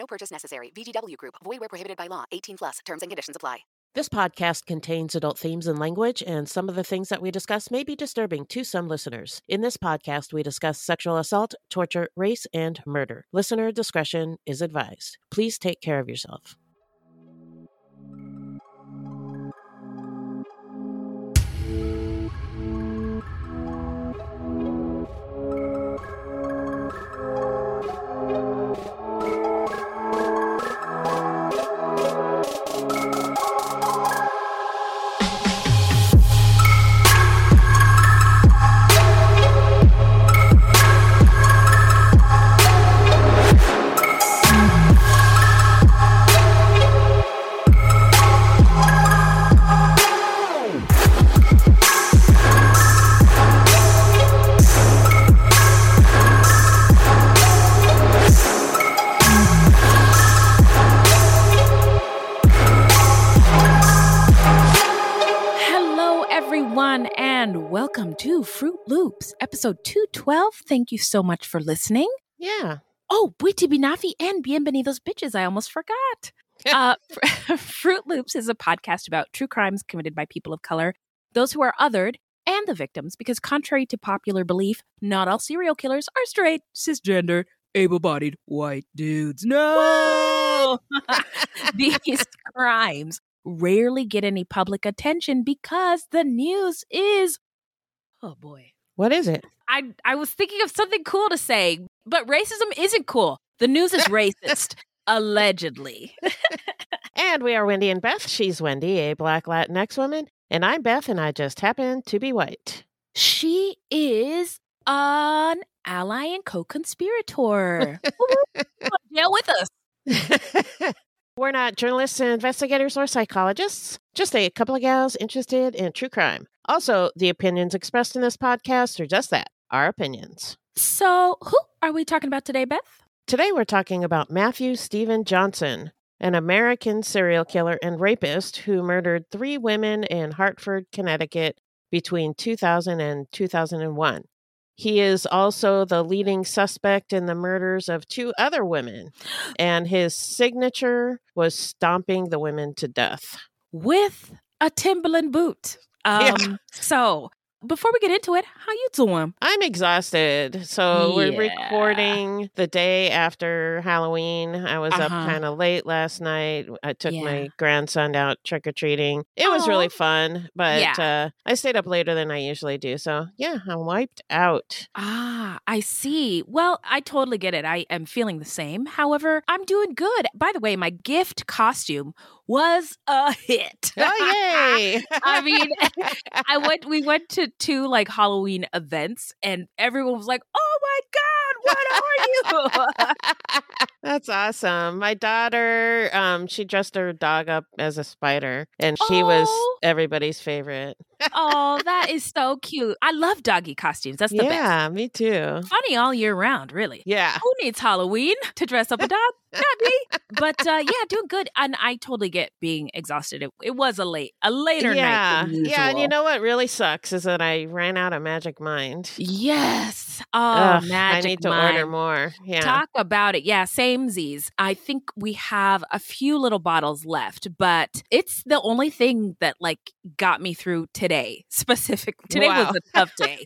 No purchase necessary. VGW Group. Void where prohibited by law. 18 plus. Terms and conditions apply. This podcast contains adult themes and language, and some of the things that we discuss may be disturbing to some listeners. In this podcast, we discuss sexual assault, torture, race, and murder. Listener discretion is advised. Please take care of yourself. Welcome to Fruit Loops, episode 212. Thank you so much for listening. Yeah. Oh, Buiti Binafi and Bienvenidos Bitches. I almost forgot. uh, Fr- Fruit Loops is a podcast about true crimes committed by people of color, those who are othered, and the victims, because contrary to popular belief, not all serial killers are straight, cisgender, able bodied white dudes. No! These crimes rarely get any public attention because the news is oh boy What is it? i i was thinking of something cool to say but racism isn't cool the news is racist allegedly And we are Wendy and Beth. She's Wendy, a black Latinx woman, and I'm Beth, and I just happen to be white. she is an ally and co-conspirator jail with us We're not journalists, and investigators, or psychologists, just a couple of gals interested in true crime. Also, the opinions expressed in this podcast are just that our opinions. so who are we talking about today beth Today, we're talking about Matthew Steven Johnson, an American serial killer and rapist who murdered three women in Hartford, Connecticut between 2000 and 2001. He is also the leading suspect in the murders of two other women, and his signature was stomping the women to death. with a timberland boot Yeah. um so before we get into it how you doing I'm exhausted. So we're recording the day after Halloween. I was up Uh-huh. kind of late last night. I took Yeah. my grandson out trick or treating. It was really fun, but Yeah. uh, I stayed up later than I usually do. So yeah, I'm wiped out. Ah, I see. Well, I totally get it. I am feeling the same. However, I'm doing good. By the way, my gift costume was a hit. Oh yay! I mean, I went we went to two like Halloween events and everyone was like, "Oh my god, what are you?" That's awesome. My daughter, um, she dressed her dog up as a spider, and she was Oh. everybody's favorite. Oh, that is so cute. I love doggy costumes. That's the best. yeah, me too. Funny all year round, really. Yeah. Who needs Halloween to dress up a dog? Not me. But uh, yeah, doing good. And I totally get being exhausted. It, it was a late, a later yeah, night. Yeah, and you know what really sucks is that I ran out of Magic Mind. Yes. Oh, Ugh, magic I need to mind. order more. Yeah, Talk about it. Yeah, same Z's. I think we have a few little bottles left, but it's the only thing that like got me through today. Specific. Today Wow. was a tough day.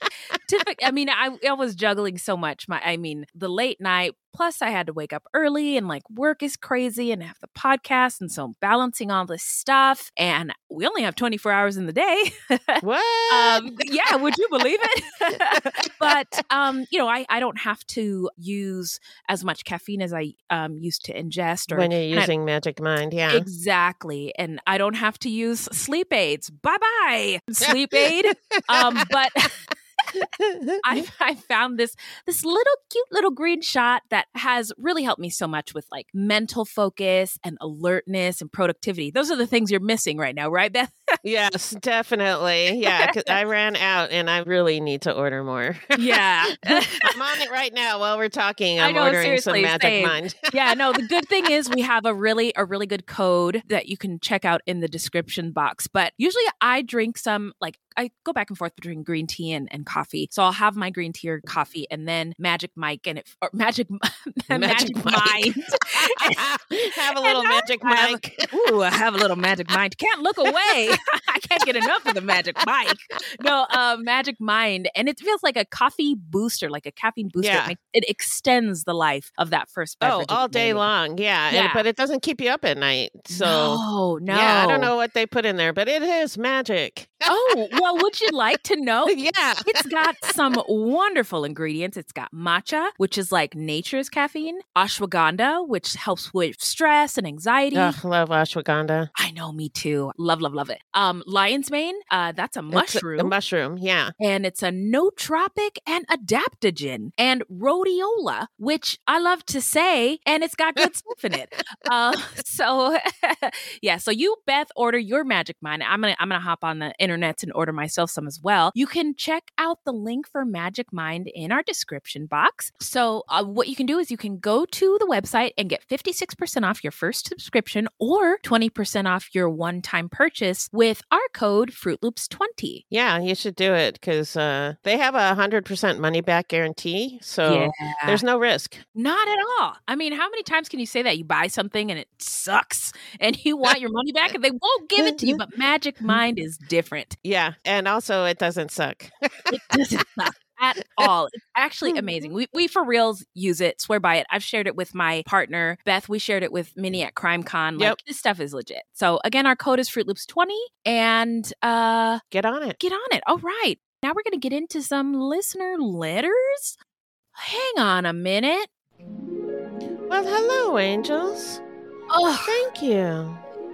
I mean, I, I was juggling so much. My, I mean, the late night. Plus, I had to wake up early, and like work is crazy, and have the podcast, and so I'm balancing all this stuff. And we only have 24 hours in the day. what? um, yeah, would you believe it? but um, you know, I, I don't have to use as much caffeine as I um used to ingest or when you're and I- using Magic Mind, yeah. Exactly. And I don't have to use sleep aids. Bye bye, sleep aid. Um, but I, I found this this little cute little green shot that has really helped me so much with like mental focus and alertness and productivity. Those are the things you're missing right now, right, Beth? yes, definitely. Yeah, I ran out and I really need to order more. yeah. I'm on it right now while we're talking. I'm know, ordering some Magic same. Mind. yeah, no, the good thing is we have a really a really good code that you can check out in the description box. But usually I drink some like I go back and forth between green tea and, and coffee. So I'll have my green tea or coffee and then Magic Mike and it or Magic Magic, Mike. Mind. Have a little And I Magic have- Mike. Ooh, I have a little Magic Mind. Can't look away. I can't get enough of the Magic Mike. No, uh, Magic Mind, and it feels like a coffee booster, like a caffeine booster. Yeah. It, makes- it extends the life of that first Oh, all day morning. long. Yeah. and- Yeah. but it doesn't keep you up at night. So, no, no. yeah, I don't know what they put in there, but it is magic. Oh, well, would you like to know? yeah. It's got some wonderful ingredients. It's got matcha, which is like nature's caffeine, ashwagandha, which helps with stress and anxiety. Ugh, love ashwagandha. I know, me too. Love, love, love it. Um, lion's mane, uh, that's a It's a- mushroom. A, mushroom. Yeah. and it's a nootropic and adaptogen and rhodiola, which I love to say, and it's got good stuff in it. Uh, so yeah, so you Beth order your Magic Mind. I'm gonna I'm gonna hop on the internet and order myself some as well. You can check out the link for Magic Mind in our description box. So uh, what you can do is you can go to the website and get 56% off your first subscription or 20% off your one-time purchase with our code Fruit Loops 20. Yeah, you should do it because uh, they have a 100% money back guarantee. So there's no risk. Not at all. I mean, how many times can you say that? You buy something and it sucks and you want your money back and they won't give it to you. But Magic Mind is different. Yeah. And also, it doesn't suck. It doesn't suck at all. It's actually amazing. We, we for reals use it, swear by it. I've shared it with my partner, Beth. We shared it with Minnie at CrimeCon. Like, Yep. this stuff is legit. So, again, our code is Fruit Loops 20 and uh, Get on it. get on it. All right. Now we're going to get into some listener letters. Hang on a minute. Well, hello, angels. Oh, Thank you.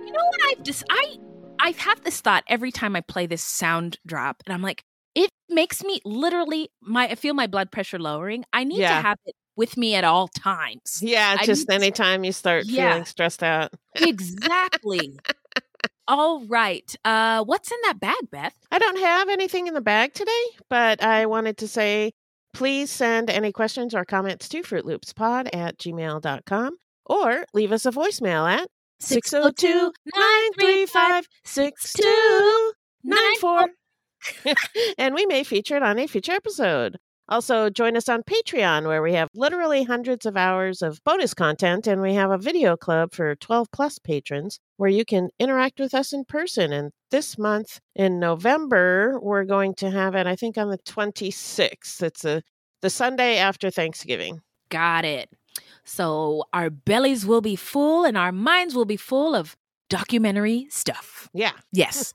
You know what I've just I I have this thought every time I play this sound drop, and I'm like, it makes me literally my I feel my blood pressure lowering. I need Yeah. to have it with me at all times. Yeah, I just anytime you start Yeah. feeling stressed out. Exactly. all right. Uh what's in that bag, Beth? I don't have anything in the bag today, but I wanted to say please send any questions or comments to fruitloopspod at gmail.com or leave us a voicemail at 602 935 6294. And we may feature it on a future episode. Also, join us on Patreon, where we have literally hundreds of hours of bonus content, and we have a video club for 12 plus patrons where you can interact with us in person. And this month in November, we're going to have it, I think, on the 26th. It's a, the Sunday after Thanksgiving. Got it. So our bellies will be full and our minds will be full of documentary stuff. Yeah. Yes.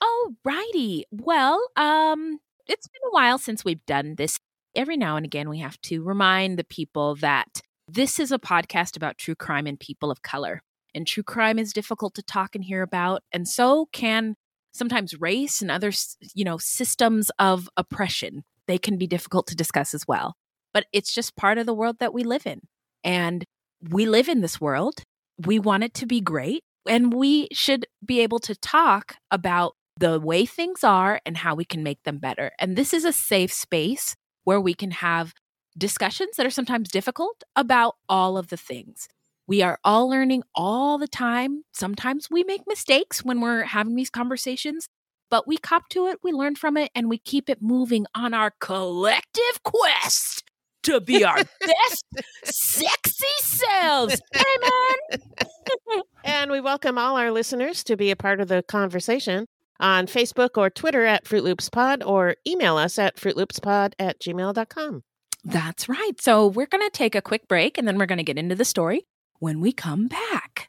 All righty. Well, um, it's been a while since we've done this. Every now and again, we have to remind the people that this is a podcast about true crime and people of color. And true crime is difficult to talk and hear about, and so can sometimes race and other, you know, systems of oppression. They can be difficult to discuss as well. But it's just part of the world that we live in. And we live in this world. We want it to be great and we should be able to talk about the way things are and how we can make them better. And this is a safe space where we can have discussions that are sometimes difficult about all of the things. We are all learning all the time. Sometimes we make mistakes when we're having these conversations, but we cop to it, we learn from it, and we keep it moving on our collective quest to be our best sexy selves. Amen. And we welcome all our listeners to be a part of the conversation on Facebook or Twitter at Fruit Loops Pod or email us at fruitloopspod at gmail.com. That's right. So we're going to take a quick break and then we're going to get into the story when we come back.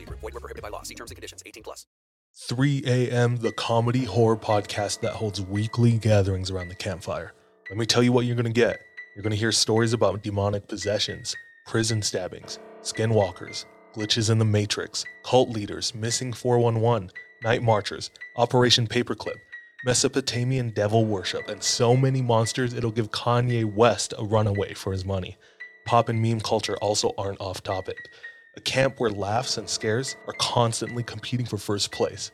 Law. See terms and conditions. 18 plus. 3 a.m., the comedy horror podcast that holds weekly gatherings around the campfire. Let me tell you what you're going to get. You're going to hear stories about demonic possessions, prison stabbings, skinwalkers, glitches in the Matrix, cult leaders, missing 411, night marchers, Operation Paperclip, Mesopotamian devil worship, and so many monsters it'll give Kanye West a runaway for his money. Pop and meme culture also aren't off topic. A camp where laughs and scares are constantly competing for first place.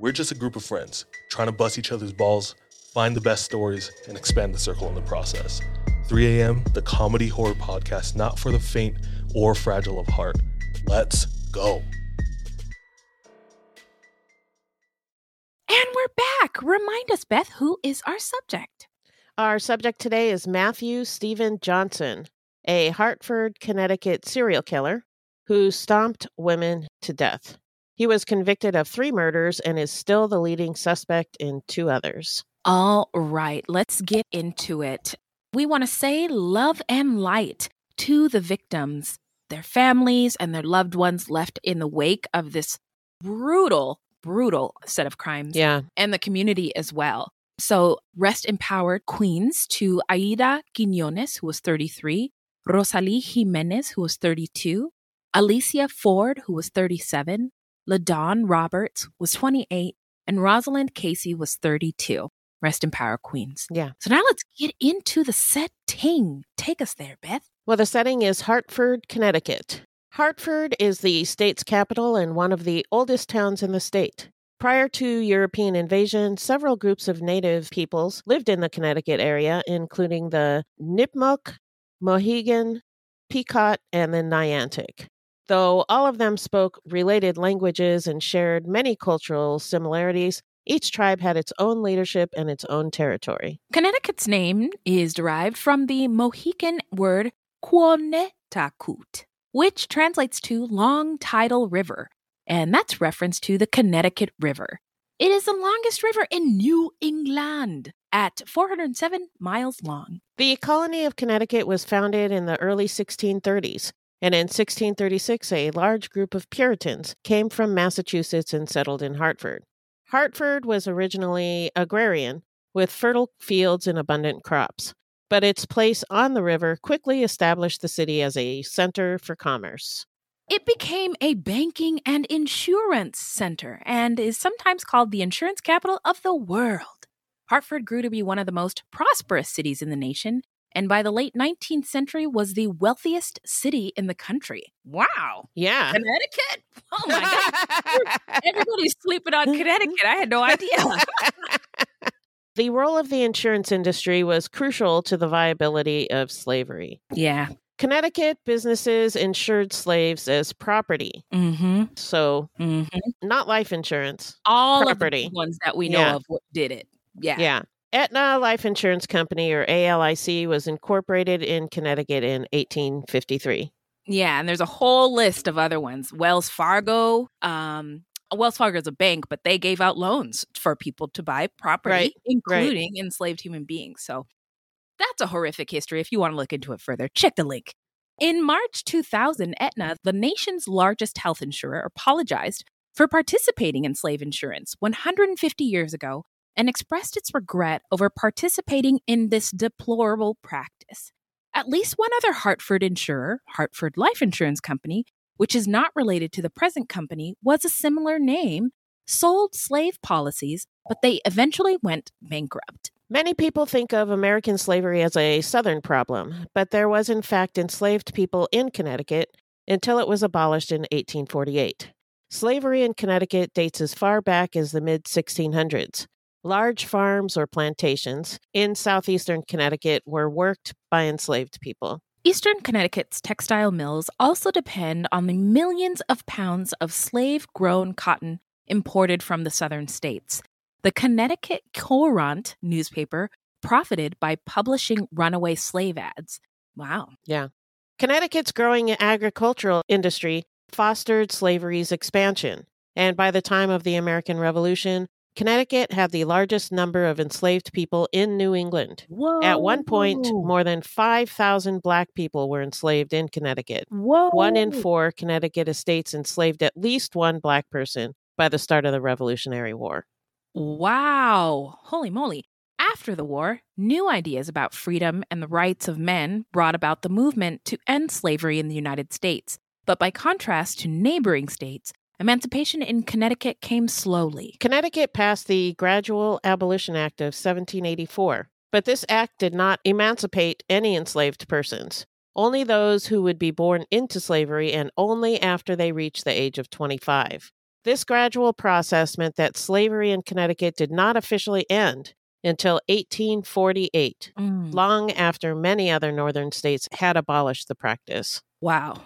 We're just a group of friends trying to bust each other's balls, find the best stories, and expand the circle in the process. 3 a.m., the comedy horror podcast not for the faint or fragile of heart. Let's go. And we're back. Remind us, Beth, who is our subject? Our subject today is Matthew Steven Johnson, a Hartford, Connecticut serial killer who stomped women to death. He was convicted of three murders and is still the leading suspect in two others. All right, let's get into it. We want to say love and light to the victims, their families, and their loved ones left in the wake of this brutal, brutal set of crimes, Yeah. and the community as well. So, rest empowered queens to Aida Quinones, who was 33, Rosalie Jimenez, who was 32, Alicia Ford, who was 37, LaDawn Roberts was 28, and Rosalind Casey was 32. Rest in power, queens. Yeah. So now let's get into the setting. Take us there, Beth. Well, the setting is Hartford, Connecticut. Hartford is the state's capital and one of the oldest towns in the state. Prior to European invasion, several groups of native peoples lived in the Connecticut area, including the Nipmuc, Mohegan, Pequot, and the Niantic. Though all of them spoke related languages and shared many cultural similarities, each tribe had its own leadership and its own territory. Connecticut's name is derived from the Mohican word Quonetakut, which translates to long tidal river, and that's reference to the Connecticut River. It is the longest river in New England at 407 miles long. The colony of Connecticut was founded in the early 1630s, and in 1636, a large group of Puritans came from Massachusetts and settled in Hartford. Hartford was originally agrarian, with fertile fields and abundant crops, but its place on the river quickly established the city as a center for commerce. It became a banking and insurance center and is sometimes called the insurance capital of the world. Hartford grew to be one of the most prosperous cities in the nation, and by the late 19th century was the wealthiest city in the country. Wow. Yeah. Connecticut? Oh my God. Everybody's sleeping on Connecticut. I had no idea. the role of the insurance industry was crucial to the viability of slavery. yeah. Connecticut businesses insured slaves as property, Mm-hmm. so Mm-hmm. not life insurance. All Property. of the ones that we know Yeah. of did it. Yeah. Yeah. Aetna Life Insurance Company, or ALIC, was incorporated in Connecticut in 1853. Yeah, and there's a whole list of other ones. Wells Fargo, um, Wells Fargo is a bank, but they gave out loans for people to buy property, Right, including enslaved human beings. So that's a horrific history. If you want to look into it further, check the link. In March 2000, Aetna, the nation's largest health insurer, apologized for participating in slave insurance 150 years ago and expressed its regret over participating in this deplorable practice. At least one other Hartford insurer, Hartford Life Insurance Company, which is not related to the present company, was a similar name, sold slave policies, but they eventually went bankrupt. Many people think of American slavery as a Southern problem, but there was, in fact, enslaved people in Connecticut until it was abolished in 1848. Slavery in Connecticut dates as far back as the mid 1600s. Large farms or plantations in southeastern Connecticut were worked by enslaved people. Eastern Connecticut's textile mills also depend on the millions of pounds of slave grown cotton imported from the southern states. The Connecticut Courant newspaper profited by publishing runaway slave ads. Wow. Yeah. Connecticut's growing agricultural industry fostered slavery's expansion. And by the time of the American Revolution, Connecticut had the largest number of enslaved people in New England. Whoa. At one point, more than 5,000 black people were enslaved in Connecticut. Whoa. One in four Connecticut estates enslaved at least one black person by the start of the Revolutionary War. Wow. Holy moly. After the war, new ideas about freedom and the rights of men brought about the movement to end slavery in the United States. But by contrast to neighboring states, emancipation in Connecticut came slowly. Connecticut passed the Gradual Abolition Act of 1784, but this act did not emancipate any enslaved persons, only those who would be born into slavery and only after they reached the age of 25. This gradual process meant that slavery in Connecticut did not officially end until 1848, Mm. long after many other northern states had abolished the practice. Wow.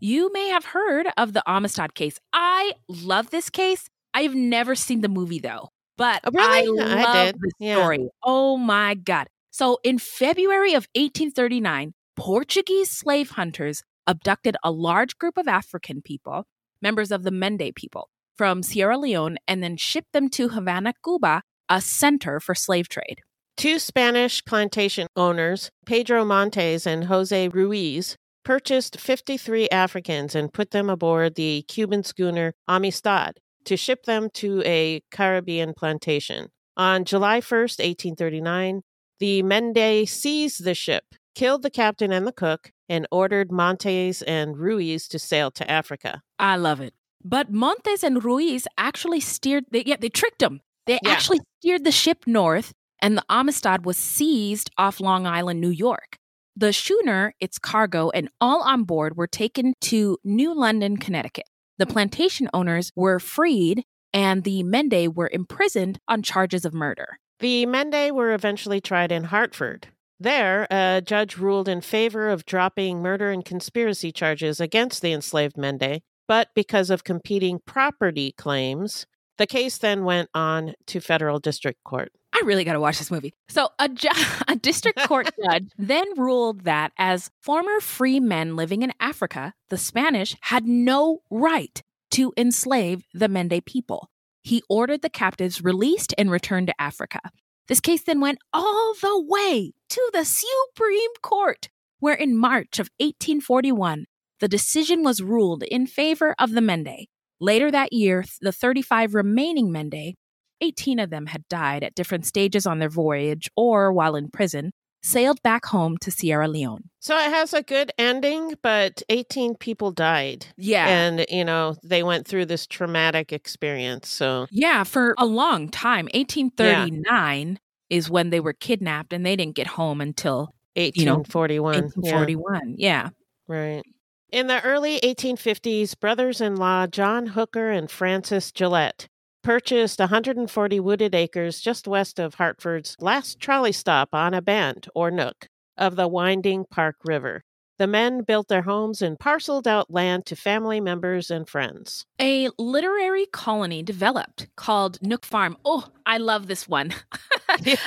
You may have heard of the Amistad case. I love this case. I've never seen the movie though, but Oh, really? I I love did. the Yeah. story. Oh my God. So in February of 1839, Portuguese slave hunters abducted a large group of African people, members of the Mende people, from Sierra Leone and then shipped them to Havana, Cuba, a center for slave trade. Two Spanish plantation owners, Pedro Montes and Jose Ruiz, purchased 53 Africans and put them aboard the Cuban schooner Amistad to ship them to a Caribbean plantation. On July 1st, 1839, the Mende seized the ship, killed the captain and the cook, and ordered Montes and Ruiz to sail to Africa. I love it. But Montes and Ruiz actually steered, they, yeah, they tricked them. They Yeah. actually steered the ship north, and the Amistad was seized off Long Island, New York. The schooner, its cargo, and all on board were taken to New London, Connecticut. The hmm. plantation owners were freed, and the Mende were imprisoned on charges of murder. The Mende were eventually tried in Hartford. There, a judge ruled in favor of dropping murder and conspiracy charges against the enslaved Mende, but because of competing property claims, the case then went on to federal district court. I really got to watch this movie. So, a, ju- a district court judge then ruled that as former free men living in Africa, the Spanish had no right to enslave the Mende people. He ordered the captives released and returned to Africa. This case then went all the way to the Supreme Court, where in March of 1841, the decision was ruled in favor of the Mende. Later that year, the 35 remaining Mende 18 of them had died at different stages on their voyage or while in prison, sailed back home to Sierra Leone. So it has a good ending, but 18 people died. Yeah. And, you know, they went through this traumatic experience. So, yeah, for a long time. 1839 is when they were kidnapped and they didn't get home until 1841. yeah. 1841. Yeah. Right. In the early 1850s, brothers in law John Hooker and Francis Gillette purchased 140 wooded acres just west of Hartford's last trolley stop on a bend, or nook, of the winding Park River. The men built their homes and parceled out land to family members and friends. A literary colony developed called Nook Farm. Oh, I love this one. I,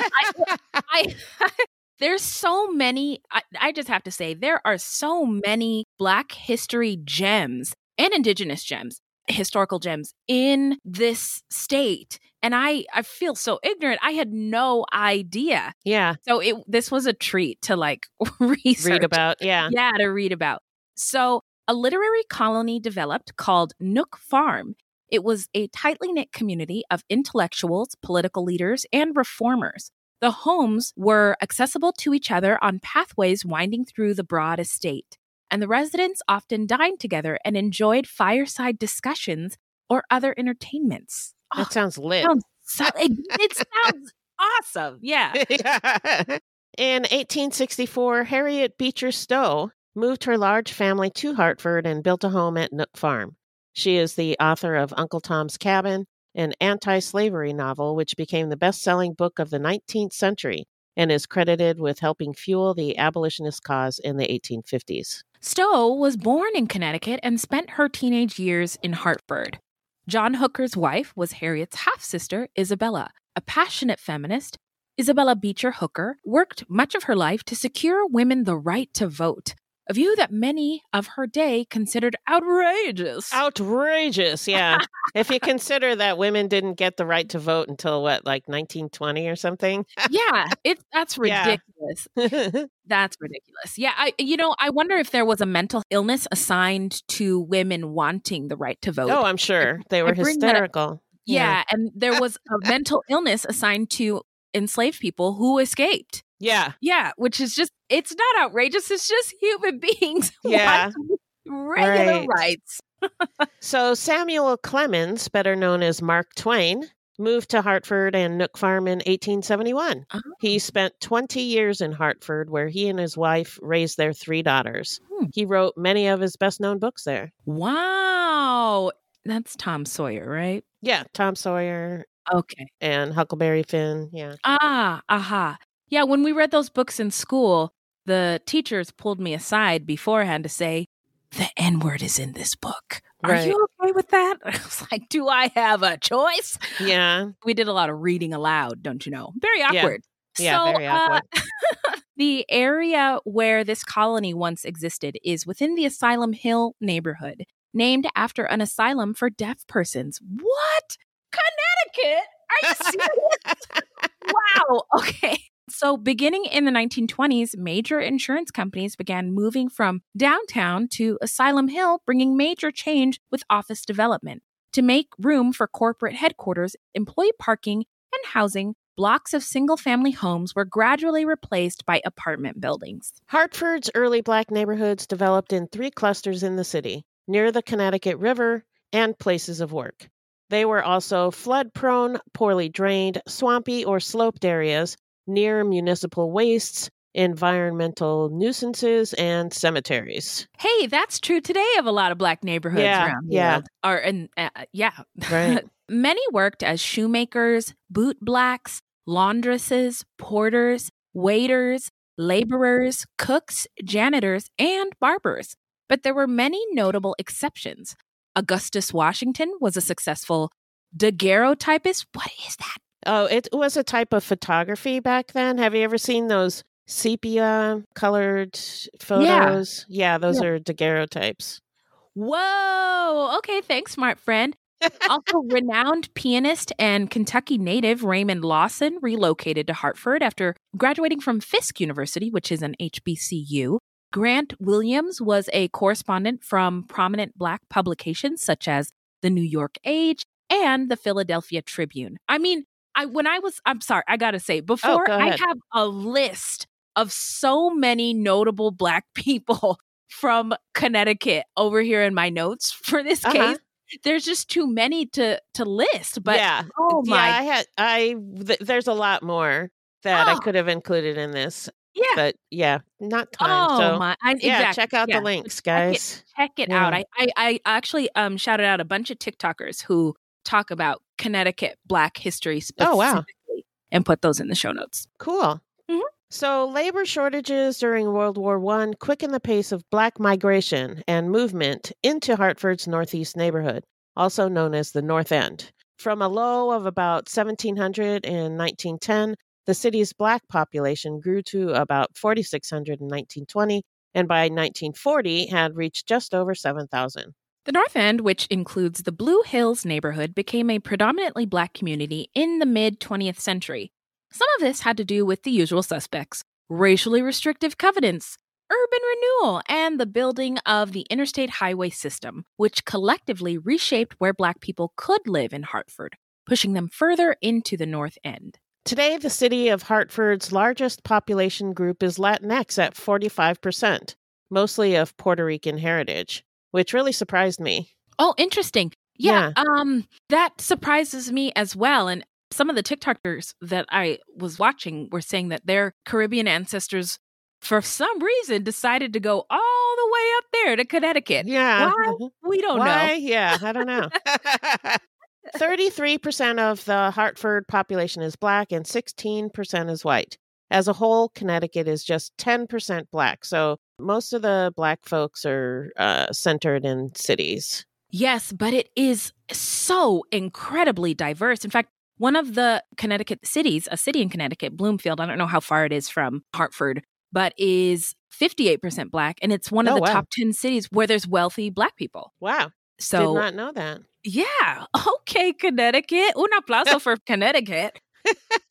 I, there's so many. I, I just have to say, there are so many Black history gems and Indigenous gems, historical gems in this state. And I, I feel so ignorant. I had no idea. Yeah, So it this was a treat to like research read about. Yeah. yeah, to read about. So, a literary colony developed called Nook Farm. It was a tightly knit community of intellectuals, political leaders, and reformers. The homes were accessible to each other on pathways winding through the broad estate, and the residents often dined together and enjoyed fireside discussions or other entertainments. Oh, That ah, sounds lit. sounds so, it, it sounds awesome. Yeah. In 1864, Harriet Beecher Stowe moved her large family to Hartford and built a home at Nook Farm. She is the author of Uncle Tom's Cabin, an anti slavery novel which became the best selling book of the 19th century and is credited with helping fuel the abolitionist cause in the 1850s. Stowe was born in Connecticut and spent her teenage years in Hartford. John Hooker's wife was Harriet's half sister, Isabella, a passionate feminist Isabella Beecher Hooker worked much of her life to secure women the right to vote, a view that many of her day considered outrageous. Outrageous, yeah. if you consider that women didn't get the right to vote until what, like 1920 or something? yeah, it's that's Yeah. ridiculous. That's ridiculous. Yeah, I you know, I wonder if there was a mental illness assigned to women wanting the right to vote. oh, I'm sure they were bring that up- hysterical. yeah, and there was a mental illness assigned to enslaved people who escaped. Yeah. Yeah, which is just it's not outrageous, it's just human beings Yeah. regular Right. rights. So Samuel Clemens, better known as Mark Twain, moved to Hartford and Nook Farm in 1871. Oh. He spent 20 years in Hartford where he and his wife raised their three daughters. Hmm. He wrote many of his best known books there. Wow. That's Tom Sawyer, right? Yeah, Tom Sawyer Okay. and Huckleberry Finn. Yeah. Ah, aha. Yeah, when we read those books in school, the teachers pulled me aside beforehand to say, the N word is in this book. Are Right. you okay with that? I was like, do I have a choice? Yeah. We did a lot of reading aloud, don't you know? Very awkward. Yeah, so, very uh, awkward. the area where this colony once existed is within the Asylum Hill neighborhood, named after an asylum for deaf persons. What? Connecticut? Are you serious? wow. Okay. So, beginning in the 1920s, major insurance companies began moving from downtown to Asylum Hill, bringing major change with office development. To make room for corporate headquarters, employee parking, and housing, blocks of single family homes were gradually replaced by apartment buildings. Hartford's early black neighborhoods developed in three clusters in the city near the Connecticut River and places of work. They were also flood prone, poorly drained, swampy, or sloped areas near municipal wastes, environmental nuisances, and cemeteries. Hey, that's true today of a lot of black neighborhoods Yeah, around the yeah. world. Or, and, uh, yeah. Right. Many worked as shoemakers, boot blacks, laundresses, porters, waiters, laborers, cooks, janitors, and barbers. But there were many notable exceptions. Augustus Washington was a successful daguerreotypist. What is that? Oh, it was a type of photography back then. Have you ever seen those sepia colored photos? Yeah, yeah those Yeah. are daguerreotypes. Whoa. Okay. Thanks, smart friend. also, renowned pianist and Kentucky native Raymond Lawson relocated to Hartford after graduating from Fisk University, which is an HBCU. Grant Williams was a correspondent from prominent Black publications such as the New York Age and the Philadelphia Tribune. I mean, I when I was, I'm sorry, I gotta say, before go I have a list of so many notable Black people from Connecticut over here in my notes for this Uh-huh. case. There's just too many to to list, but yeah, oh yeah, my, I had I. Th- there's a lot more that I Oh. could have included in this, yeah, but yeah, not time. oh so my, I, yeah, exactly. check out yeah. the links, check it. guys. check it Yeah. out. I, I I actually um shouted out a bunch of TikTokers who talk about Connecticut Black history Oh, wow. specifically and put those in the show notes. Cool. Mhm. So, labor shortages during World War One quickened the pace of Black migration and movement into Hartford's northeast neighborhood, also known as the North End. From a low of about 1,700 in 1910, the city's Black population grew to about 4,600 in 1920, and by 1940 had reached just over 7,000. The North End, which includes the Blue Hills neighborhood, became a predominantly black community in the mid 20th century. Some of this had to do with the usual suspects racially restrictive covenants, urban renewal, and the building of the interstate highway system, which collectively reshaped where black people could live in Hartford, pushing them further into the North End. Today, the city of Hartford's largest population group is Latinx at 45%, mostly of Puerto Rican heritage, which really surprised me. Oh, interesting. Yeah, um that surprises me as well and some of the TikTokers that I was watching were saying that their Caribbean ancestors for some reason decided to go all the way up there to Connecticut. Yeah. Why? We don't Why? know. Yeah, I don't know. 33% of the Hartford population is black and 16% is white. As a whole, Connecticut is just 10% black. So most of the black folks are uh, centered in cities. Yes, but it is so incredibly diverse. In fact, One of the Connecticut cities, a city in Connecticut, Bloomfield, I don't know how far it is from Hartford, but is 58% black. And it's one of Oh, the wow. top 10 cities where there's wealthy black people. Wow. So, Did not know that. yeah. Okay, Connecticut. Un aplauso for Connecticut.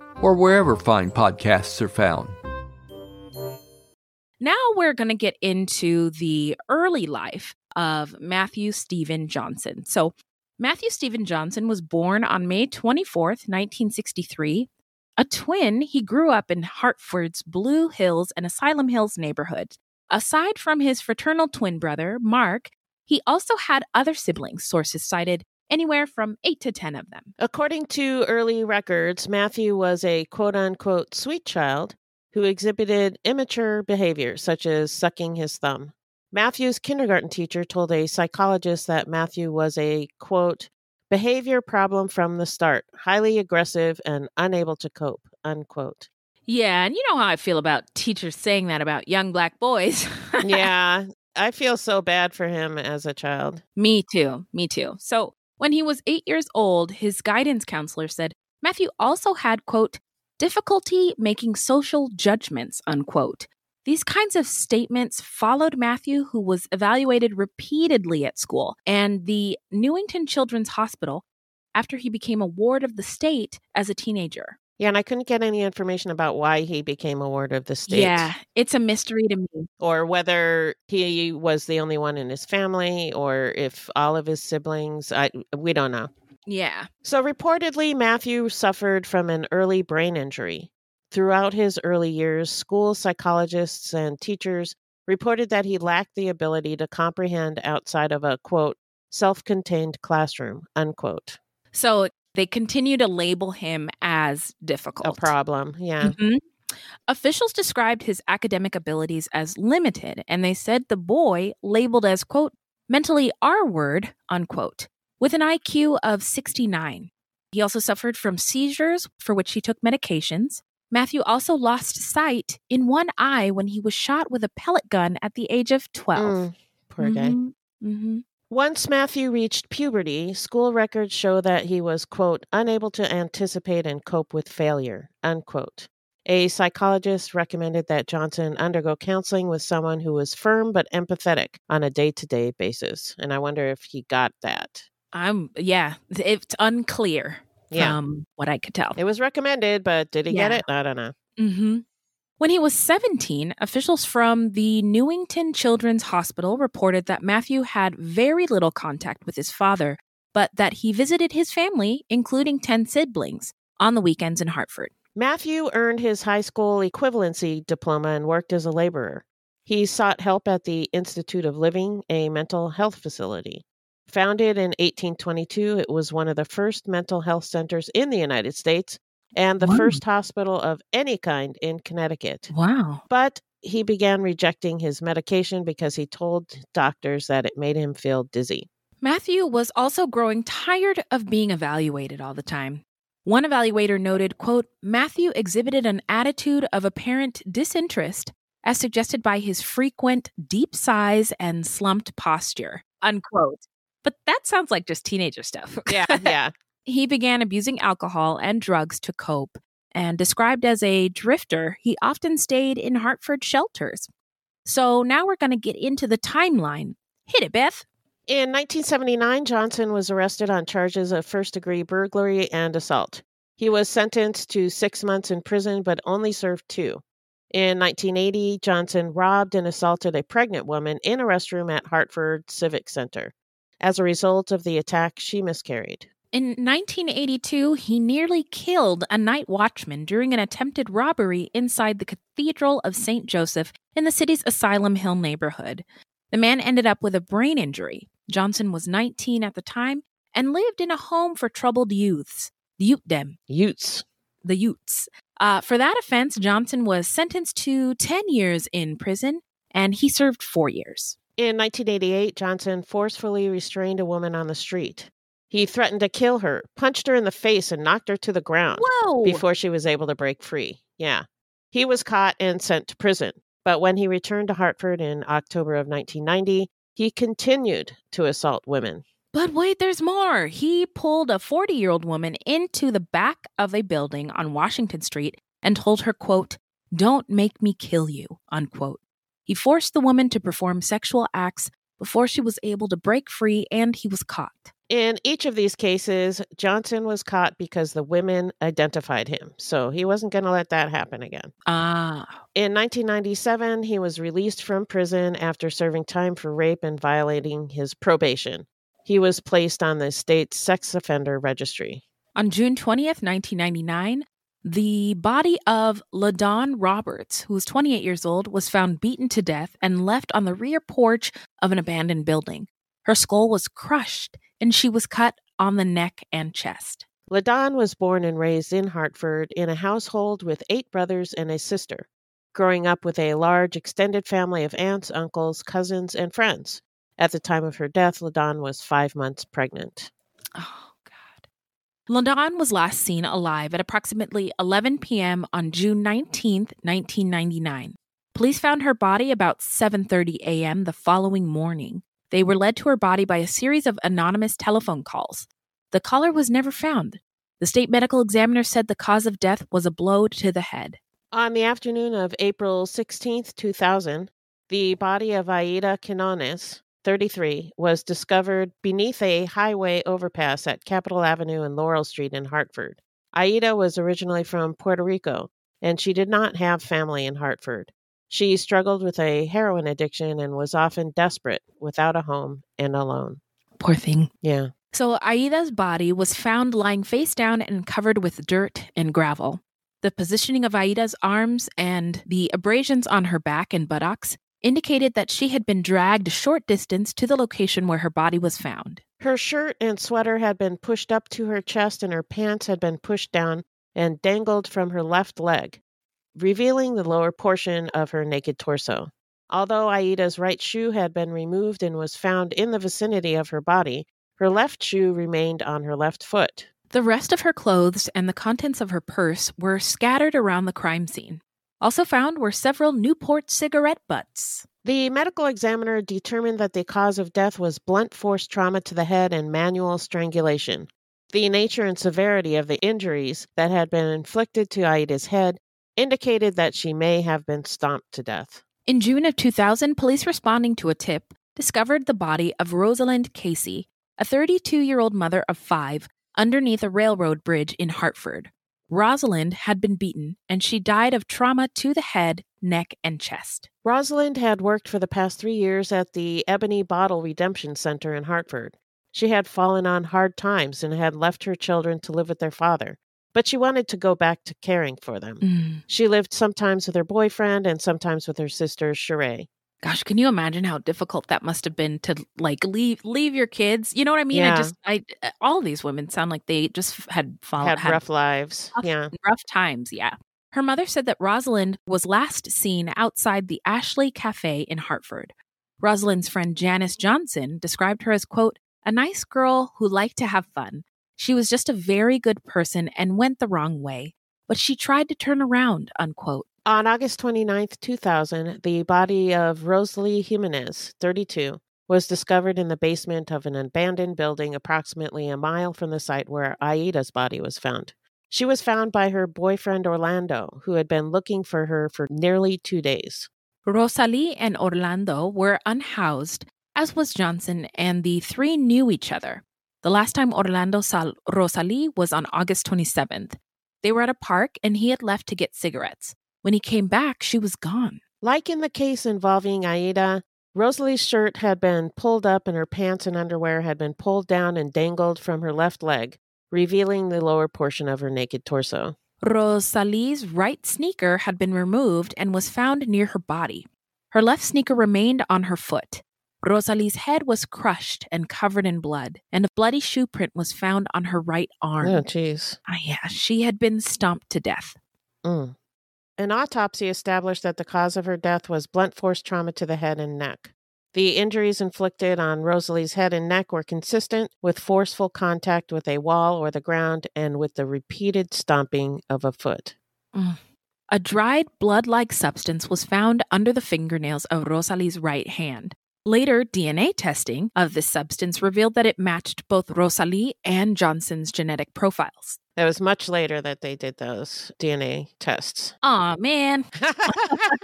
or wherever fine podcasts are found. Now we're going to get into the early life of Matthew Steven Johnson. So, Matthew Steven Johnson was born on May 24th, 1963. A twin, he grew up in Hartford's Blue Hills and Asylum Hills neighborhood. Aside from his fraternal twin brother, Mark, he also had other siblings, sources cited anywhere from 8 to 10 of them. According to early records, Matthew was a quote unquote sweet child who exhibited immature behavior, such as sucking his thumb. Matthew's kindergarten teacher told a psychologist that Matthew was a quote, behavior problem from the start, highly aggressive and unable to cope, unquote. Yeah, and you know how I feel about teachers saying that about young black boys. yeah, I feel so bad for him as a child. Me too. Me too. So, when he was eight years old, his guidance counselor said Matthew also had, quote, difficulty making social judgments, unquote. These kinds of statements followed Matthew, who was evaluated repeatedly at school, and the Newington Children's Hospital after he became a ward of the state as a teenager. Yeah, and I couldn't get any information about why he became a ward of the state. Yeah, it's a mystery to me. Or whether he was the only one in his family or if all of his siblings, I we don't know. Yeah. So reportedly Matthew suffered from an early brain injury. Throughout his early years, school psychologists and teachers reported that he lacked the ability to comprehend outside of a quote self-contained classroom, unquote. So they continue to label him as difficult. A problem, yeah. Mhm. Officials described his academic abilities as limited, and they said the boy labeled as, quote, mentally R word, unquote, with an IQ of 69. He also suffered from seizures for which he took medications. Matthew also lost sight in one eye when he was shot with a pellet gun at the age of 12. Mm, poor guy. Mhm, mhm. Once Matthew reached puberty, school records show that he was, quote, unable to anticipate and cope with failure, unquote. A psychologist recommended that Johnson undergo counseling with someone who was firm but empathetic on a day to day basis. And I wonder if he got that. I'm, yeah, it's unclear Yeah. from what I could tell. It was recommended, but did he get it? I don't know. hmm When he was 17, officials from the Newington Children's Hospital reported that Matthew had very little contact with his father, but that he visited his family, including 10 siblings, on the weekends in Hartford. Matthew earned his high school equivalency diploma and worked as a laborer. He sought help at the Institute of Living, a mental health facility. Founded in 1822, it was one of the first mental health centers in the United States and the Wow. first hospital of any kind in Connecticut. Wow. But he began rejecting his medication because he told doctors that it made him feel dizzy. Matthew was also growing tired of being evaluated all the time. One evaluator noted, quote, Matthew exhibited an attitude of apparent disinterest as suggested by his frequent deep sighs and slumped posture, unquote. But that sounds like just teenager stuff. Yeah, yeah. He began abusing alcohol and drugs to cope, and described as a drifter, he often stayed in Hartford shelters. So now we're going to get into the timeline. Hit it, Beth. In 1979, Johnson was arrested on charges of first degree burglary and assault. He was sentenced to six months in prison, but only served two. In 1980, Johnson robbed and assaulted a pregnant woman in a restroom at Hartford Civic Center. As a result of the attack, she miscarried. In 1982, he nearly killed a night watchman during an attempted robbery inside the Cathedral of St. Joseph in the city's Asylum Hill neighborhood. The man ended up with a brain injury. Johnson was 19 at the time and lived in a home for troubled youths, the Ute-dem. Utes. The Utes. Uh, for that offense, Johnson was sentenced to 10 years in prison and he served four years. In 1988, Johnson forcefully restrained a woman on the street. He threatened to kill her, punched her in the face, and knocked her to the ground Whoa! before she was able to break free. Yeah. He was caught and sent to prison. But when he returned to Hartford in October of 1990, he continued to assault women. But wait, there's more. He pulled a 40 year old woman into the back of a building on Washington Street and told her, quote, Don't make me kill you, unquote. He forced the woman to perform sexual acts before she was able to break free and he was caught. In each of these cases, Johnson was caught because the women identified him. So he wasn't going to let that happen again. Ah. In 1997, he was released from prison after serving time for rape and violating his probation. He was placed on the state's sex offender registry. On June 20th, 1999, the body of LaDon Roberts, who was 28 years old, was found beaten to death and left on the rear porch of an abandoned building. Her skull was crushed and she was cut on the neck and chest. LaDon was born and raised in Hartford in a household with eight brothers and a sister, growing up with a large extended family of aunts, uncles, cousins, and friends. At the time of her death, LaDon was five months pregnant. Oh, God. LaDon was last seen alive at approximately 11 p.m. on June 19, 1999. Police found her body about 7:30 a.m. the following morning. They were led to her body by a series of anonymous telephone calls. The caller was never found. The state medical examiner said the cause of death was a blow to the head. On the afternoon of April 16, 2000, the body of Aida Quinones, 33, was discovered beneath a highway overpass at Capitol Avenue and Laurel Street in Hartford. Aida was originally from Puerto Rico, and she did not have family in Hartford. She struggled with a heroin addiction and was often desperate, without a home, and alone. Poor thing. Yeah. So Aida's body was found lying face down and covered with dirt and gravel. The positioning of Aida's arms and the abrasions on her back and buttocks indicated that she had been dragged a short distance to the location where her body was found. Her shirt and sweater had been pushed up to her chest, and her pants had been pushed down and dangled from her left leg, revealing the lower portion of her naked torso. Although Aida's right shoe had been removed and was found in the vicinity of her body, her left shoe remained on her left foot. The rest of her clothes and the contents of her purse were scattered around the crime scene. Also found were several Newport cigarette butts. The medical examiner determined that the cause of death was blunt force trauma to the head and manual strangulation. The nature and severity of the injuries that had been inflicted to Aida's head indicated that she may have been stomped to death. In June of 2000, police responding to a tip discovered the body of Rosalind Casey, a 32 year old mother of five, underneath a railroad bridge in Hartford. Rosalind had been beaten, and she died of trauma to the head, neck, and chest. Rosalind had worked for the past three years at the Ebony Bottle Redemption Center in Hartford. She had fallen on hard times and had left her children to live with their father, but she wanted to go back to caring for them. Mm. She lived sometimes with her boyfriend and sometimes with her sister, Sheree. Gosh, can you imagine how difficult that must have been to like leave leave your kids? You know what I mean? Yeah. I just I all these women sound like they just had followed Had rough lives. rough, Yeah. rough times. Yeah. Her mother said that Rosalind was last seen outside the Ashley Cafe in Hartford. Rosalind's friend Janice Johnson described her as quote a nice girl who liked to have fun. She was just a very good person and went the wrong way, but she tried to turn around. Unquote. On August 29th, 2000, the body of Rosalie Jimenez, 32, was discovered in the basement of an abandoned building approximately a mile from the site where Aida's body was found. She was found by her boyfriend Orlando, who had been looking for her for nearly two days. Rosalie and Orlando were unhoused, as was Johnson, and the three knew each other. The last time Orlando saw Rosalie was on August 27th. They were at a park and he had left to get cigarettes. When he came back, she was gone. Like in the case involving Aida, Rosalie's shirt had been pulled up and her pants and underwear had been pulled down and dangled from her left leg, revealing the lower portion of her naked torso. Rosalie's right sneaker had been removed and was found near her body. Her left sneaker remained on her foot. Rosalie's head was crushed and covered in blood, and a bloody shoe print was found on her right arm. Oh, jeez. Ah, yeah, she had been stomped to death. Mm. An autopsy established that the cause of her death was blunt force trauma to the head and neck. The injuries inflicted on Rosalie's head and neck were consistent with forceful contact with a wall or the ground and with the repeated stomping of a foot. Mm. A dried blood like substance was found under the fingernails of Rosalie's right hand. Later, DNA testing of this substance revealed that it matched both Rosalie and Johnson's genetic profiles. It was much later that they did those DNA tests. Aw, man.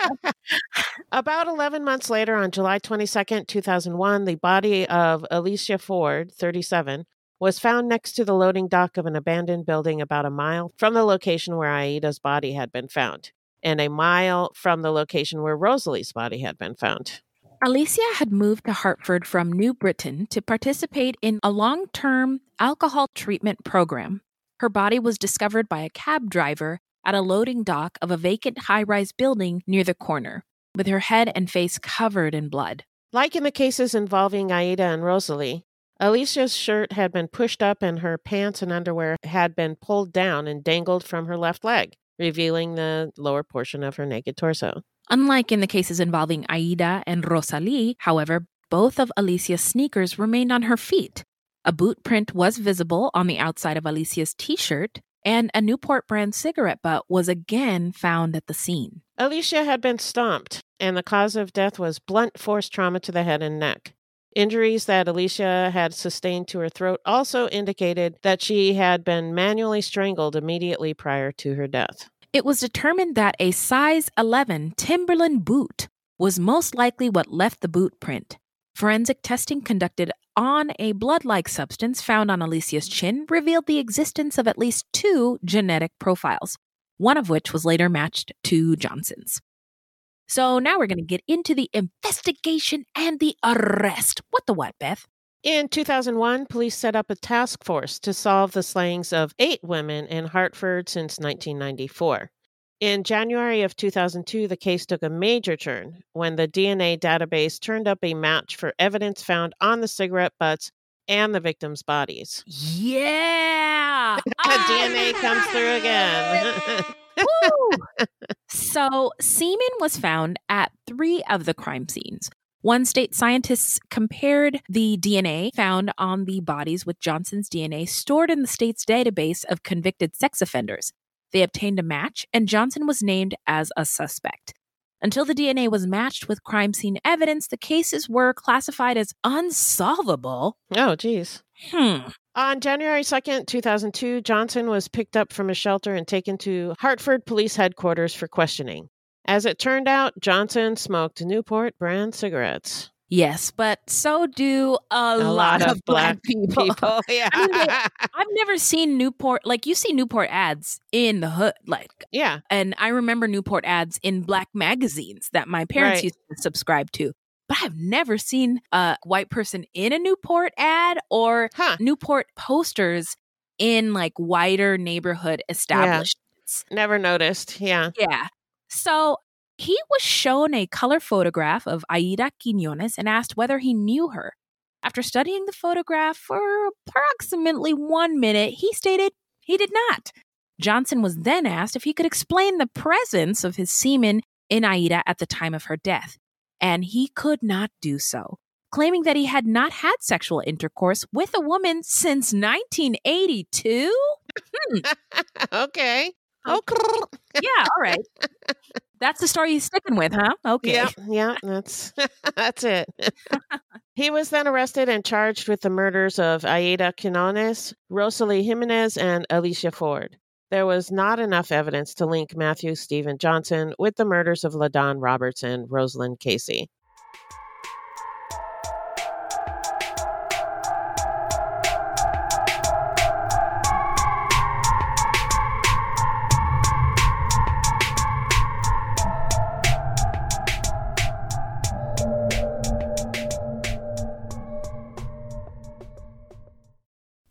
About 11 months later, on July 22nd, 2001, the body of Alicia Ford, 37, was found next to the loading dock of an abandoned building about a mile from the location where Aida's body had been found, and a mile from the location where Rosalie's body had been found. Alicia had moved to Hartford from New Britain to participate in a long term alcohol treatment program. Her body was discovered by a cab driver at a loading dock of a vacant high rise building near the corner, with her head and face covered in blood. Like in the cases involving Aida and Rosalie, Alicia's shirt had been pushed up and her pants and underwear had been pulled down and dangled from her left leg, revealing the lower portion of her naked torso. Unlike in the cases involving Aida and Rosalie, however, both of Alicia's sneakers remained on her feet. A boot print was visible on the outside of Alicia's t shirt, and a Newport brand cigarette butt was again found at the scene. Alicia had been stomped, and the cause of death was blunt force trauma to the head and neck. Injuries that Alicia had sustained to her throat also indicated that she had been manually strangled immediately prior to her death. It was determined that a size 11 Timberland boot was most likely what left the boot print. Forensic testing conducted on a blood like substance found on Alicia's chin revealed the existence of at least two genetic profiles, one of which was later matched to Johnson's. So now we're going to get into the investigation and the arrest. What the what, Beth? In 2001, police set up a task force to solve the slayings of eight women in Hartford since 1994. In January of 2002, the case took a major turn when the DNA database turned up a match for evidence found on the cigarette butts and the victims' bodies. Yeah! DNA comes through again. Woo! so, semen was found at three of the crime scenes. One state scientists compared the DNA found on the bodies with Johnson's DNA stored in the state's database of convicted sex offenders. They obtained a match, and Johnson was named as a suspect. Until the DNA was matched with crime scene evidence, the cases were classified as unsolvable. Oh, geez. Hmm. On January 2nd, 2002, Johnson was picked up from a shelter and taken to Hartford Police Headquarters for questioning. As it turned out, Johnson smoked Newport brand cigarettes. Yes, but so do a, A lot of black people. Yeah. I mean, I've never seen Newport like you see Newport ads in the hood, like yeah. And I remember Newport ads in black magazines that my parents Right. used to subscribe to. But I've never seen a white person in a Newport ad or Newport posters in like wider neighborhood establishments. Never noticed. Yeah. Yeah. So he was shown a color photograph of Aida Quinones and asked whether he knew her. After studying the photograph for approximately one minute, he stated he did not. Johnson was then asked if he could explain the presence of his semen in Aida at the time of her death, and he could not do so, claiming that he had not had sexual intercourse with a woman since 1982. Hmm. okay. Oh, okay. yeah, all right. That's the story he's sticking with, huh? Okay. Yeah, yeah, that's that's it. he was then arrested and charged with the murders of Aida Quinones, Rosalie Jimenez, and Alicia Ford. There was not enough evidence to link Matthew Steven Johnson with the murders of LaDon Roberts and Rosalind Casey.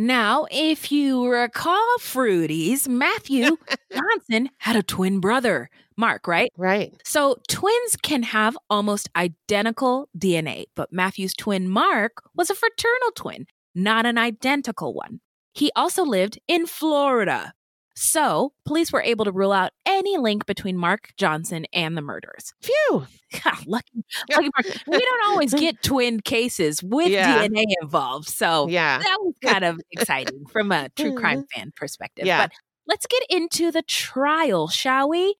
Now, if you recall Fruities, Matthew Johnson had a twin brother, Mark, right? Right. So twins can have almost identical DNA, but Matthew's twin Mark was a fraternal twin, not an identical one. He also lived in Florida. So, police were able to rule out any link between Mark Johnson and the murders. Phew. lucky, lucky Mark. We don't always get twin cases with Yeah. DNA involved. So, Yeah. that was kind of exciting from a true crime fan perspective. Yeah. But let's get into the trial, shall we?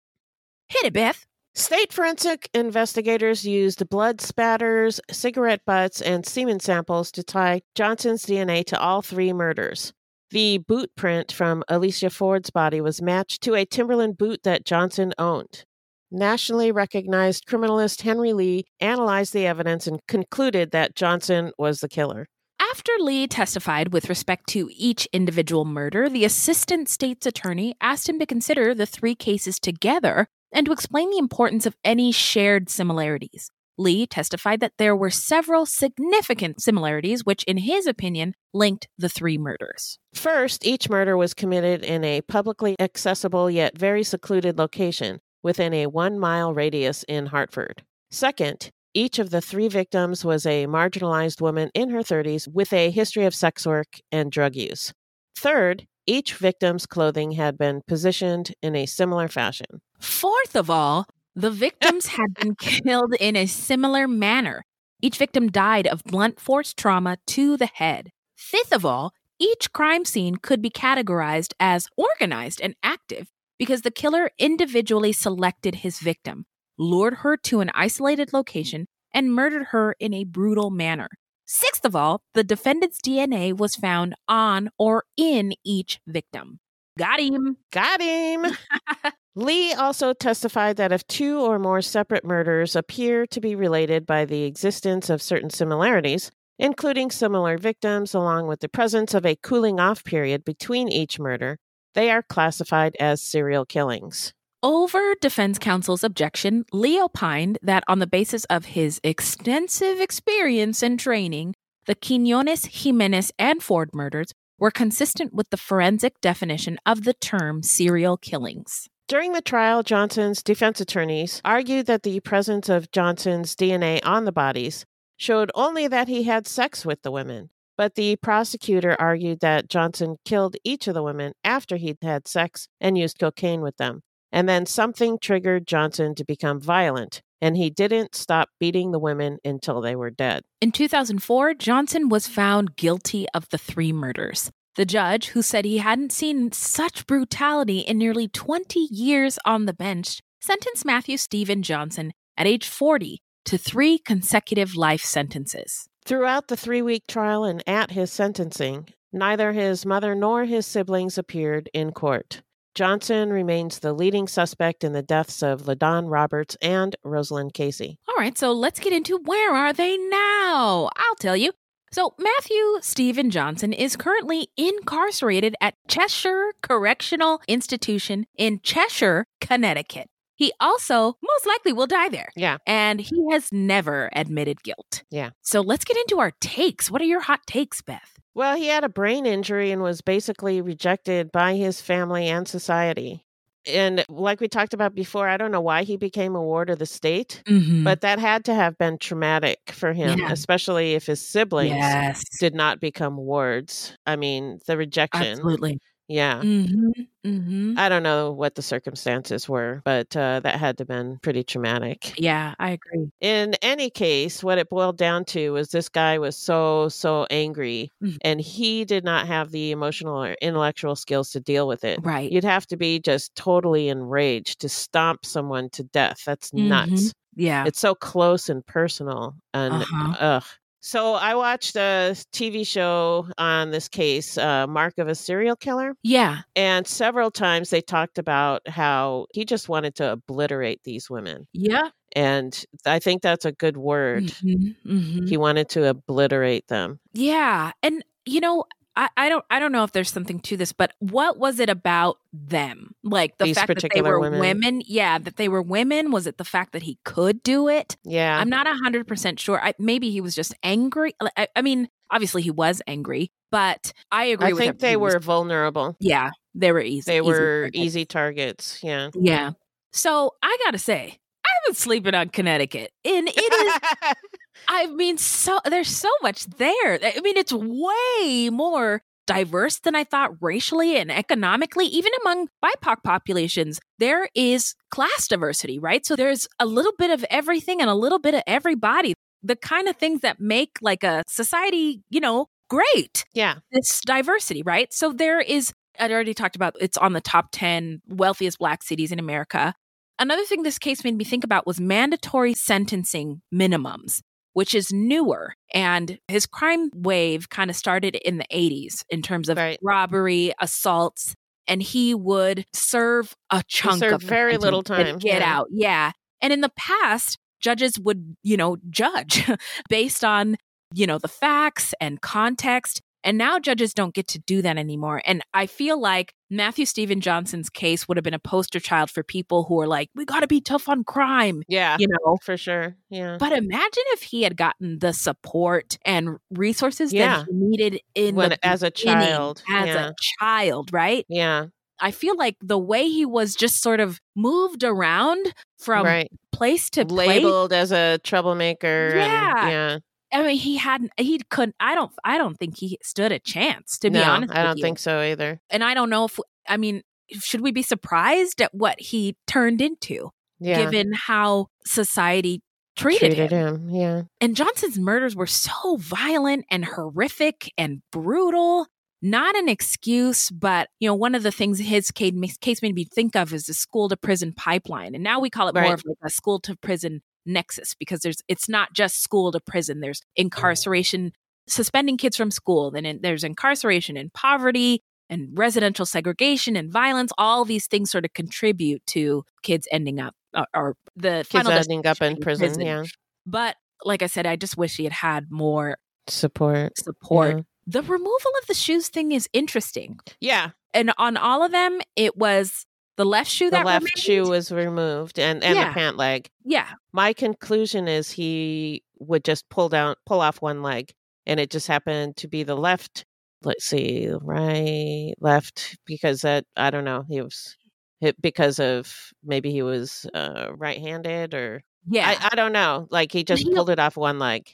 Hit it, Beth. State forensic investigators used blood spatters, cigarette butts, and semen samples to tie Johnson's DNA to all three murders. The boot print from Alicia Ford's body was matched to a Timberland boot that Johnson owned. Nationally recognized criminalist Henry Lee analyzed the evidence and concluded that Johnson was the killer. After Lee testified with respect to each individual murder, the assistant state's attorney asked him to consider the three cases together and to explain the importance of any shared similarities. Lee testified that there were several significant similarities, which, in his opinion, linked the three murders. First, each murder was committed in a publicly accessible yet very secluded location within a one mile radius in Hartford. Second, each of the three victims was a marginalized woman in her 30s with a history of sex work and drug use. Third, each victim's clothing had been positioned in a similar fashion. Fourth of all, the victims had been killed in a similar manner. Each victim died of blunt force trauma to the head. Fifth of all, each crime scene could be categorized as organized and active because the killer individually selected his victim, lured her to an isolated location, and murdered her in a brutal manner. Sixth of all, the defendant's DNA was found on or in each victim. Got him. Got him. Lee also testified that if two or more separate murders appear to be related by the existence of certain similarities, including similar victims along with the presence of a cooling off period between each murder, they are classified as serial killings. Over defense counsel's objection, Lee opined that on the basis of his extensive experience and training, the Quinones, Jimenez, and Ford murders were consistent with the forensic definition of the term serial killings. During the trial, Johnson's defense attorneys argued that the presence of Johnson's DNA on the bodies showed only that he had sex with the women. But the prosecutor argued that Johnson killed each of the women after he'd had sex and used cocaine with them. And then something triggered Johnson to become violent, and he didn't stop beating the women until they were dead. In 2004, Johnson was found guilty of the three murders. The judge, who said he hadn't seen such brutality in nearly 20 years on the bench, sentenced Matthew Steven Johnson at age 40 to three consecutive life sentences. Throughout the three week trial and at his sentencing, neither his mother nor his siblings appeared in court. Johnson remains the leading suspect in the deaths of LaDon Roberts and Rosalind Casey. All right, so let's get into where are they now? I'll tell you. So, Matthew Steven Johnson is currently incarcerated at Cheshire Correctional Institution in Cheshire, Connecticut. He also most likely will die there. Yeah. And he has never admitted guilt. Yeah. So, let's get into our takes. What are your hot takes, Beth? Well, he had a brain injury and was basically rejected by his family and society. And like we talked about before, I don't know why he became a ward of the state, Mhm. but that had to have been traumatic for him, Yeah. especially if his siblings Yes. did not become wards. I mean, the rejection. Absolutely. Yeah. Mm-hmm. Mm-hmm. I don't know what the circumstances were, but uh, that had to have been pretty traumatic. Yeah, I agree. In any case, what it boiled down to was this guy was so, so angry Mhm. and he did not have the emotional or intellectual skills to deal with it. Right. You'd have to be just totally enraged to stomp someone to death. That's Mhm. nuts. Yeah. It's so close and personal. And Uh-huh. ugh. So I watched a TV show on this case, uh, Mark of a Serial Killer. Yeah. And several times they talked about how he just wanted to obliterate these women. Yeah. And I think that's a good word. Mhm. Mhm. He wanted to obliterate them. Yeah. And you know, I, I don't I don't know if there's something to this, but what was it about them? Like the These fact that they were women? Yeah, that they were women. Was it the fact that he could do it? Yeah. I'm not hundred percent sure. I, maybe he was just angry. I, I mean, obviously he was angry, but I agree I think they everything were vulnerable. Yeah, they were easy. They easy were targets. easy targets. Yeah. Yeah. So I gotta say, I've been sleeping on Connecticut, and it is. I mean, so there's so much there. I mean, it's way more diverse than I thought racially and economically, even among BIPOC populations. There is class diversity, right? So there's a little bit of everything and a little bit of everybody. The kind of things that make like a society, you know, great. Yeah. This diversity, right? So there is, I'd already talked about it's on the top 10 wealthiest black cities in America. Another thing this case made me think about was mandatory sentencing minimums, which is newer. And his crime wave kind of started in the 80s in terms of robbery, assaults, and he would serve a chunk of very little and time, Get yeah. out. Yeah. And in the past, judges would, you know, judge based on, you know, the facts and context. And now judges don't get to do that anymore. And I feel like Matthew Steven Johnson's case would have been a poster child for people who are like, we got to be tough on crime. Yeah. You know, for sure. Yeah. but imagine if he had gotten the support and resources Yeah. that he needed in When- as a child, As yeah. a child, right? Yeah. I feel like the way he was just sort of moved around from Right. place to place. Labeled as a troublemaker. Yeah. And, yeah. I mean, he hadn't. He couldn't. I don't. I don't think he stood a chance. To be No, honest, I don't think so either. And I don't know if. I mean, should we be surprised at what he turned into, Yeah. given how society treated, Treated him? him. Yeah. And Johnson's murders were so violent and horrific and brutal. Not an excuse, but you know, one of the things his case case made me think of is the school to prison pipeline, and now we call it more of like a school to prison nexus because there's it's not just school to prison. There's incarceration, suspending kids from school, then in, there's incarceration and poverty and residential segregation and violence. All these things sort of contribute to kids ending up or, or the Kids final ending up in destination prison. Yeah. but like I said, I just wish he had had more Support. support. Yeah. The removal of the shoes thing is interesting. Yeah. And on all of them, it was The left shoe the that left remained? shoe was removed and and Yeah. the pant leg. Yeah. My conclusion is he would just pull down pull off one leg and it just happened to be the left let's see right left because that I don't know he was it, because of maybe he was uh, right-handed or Yeah. I, I don't know like he just he- pulled it off one leg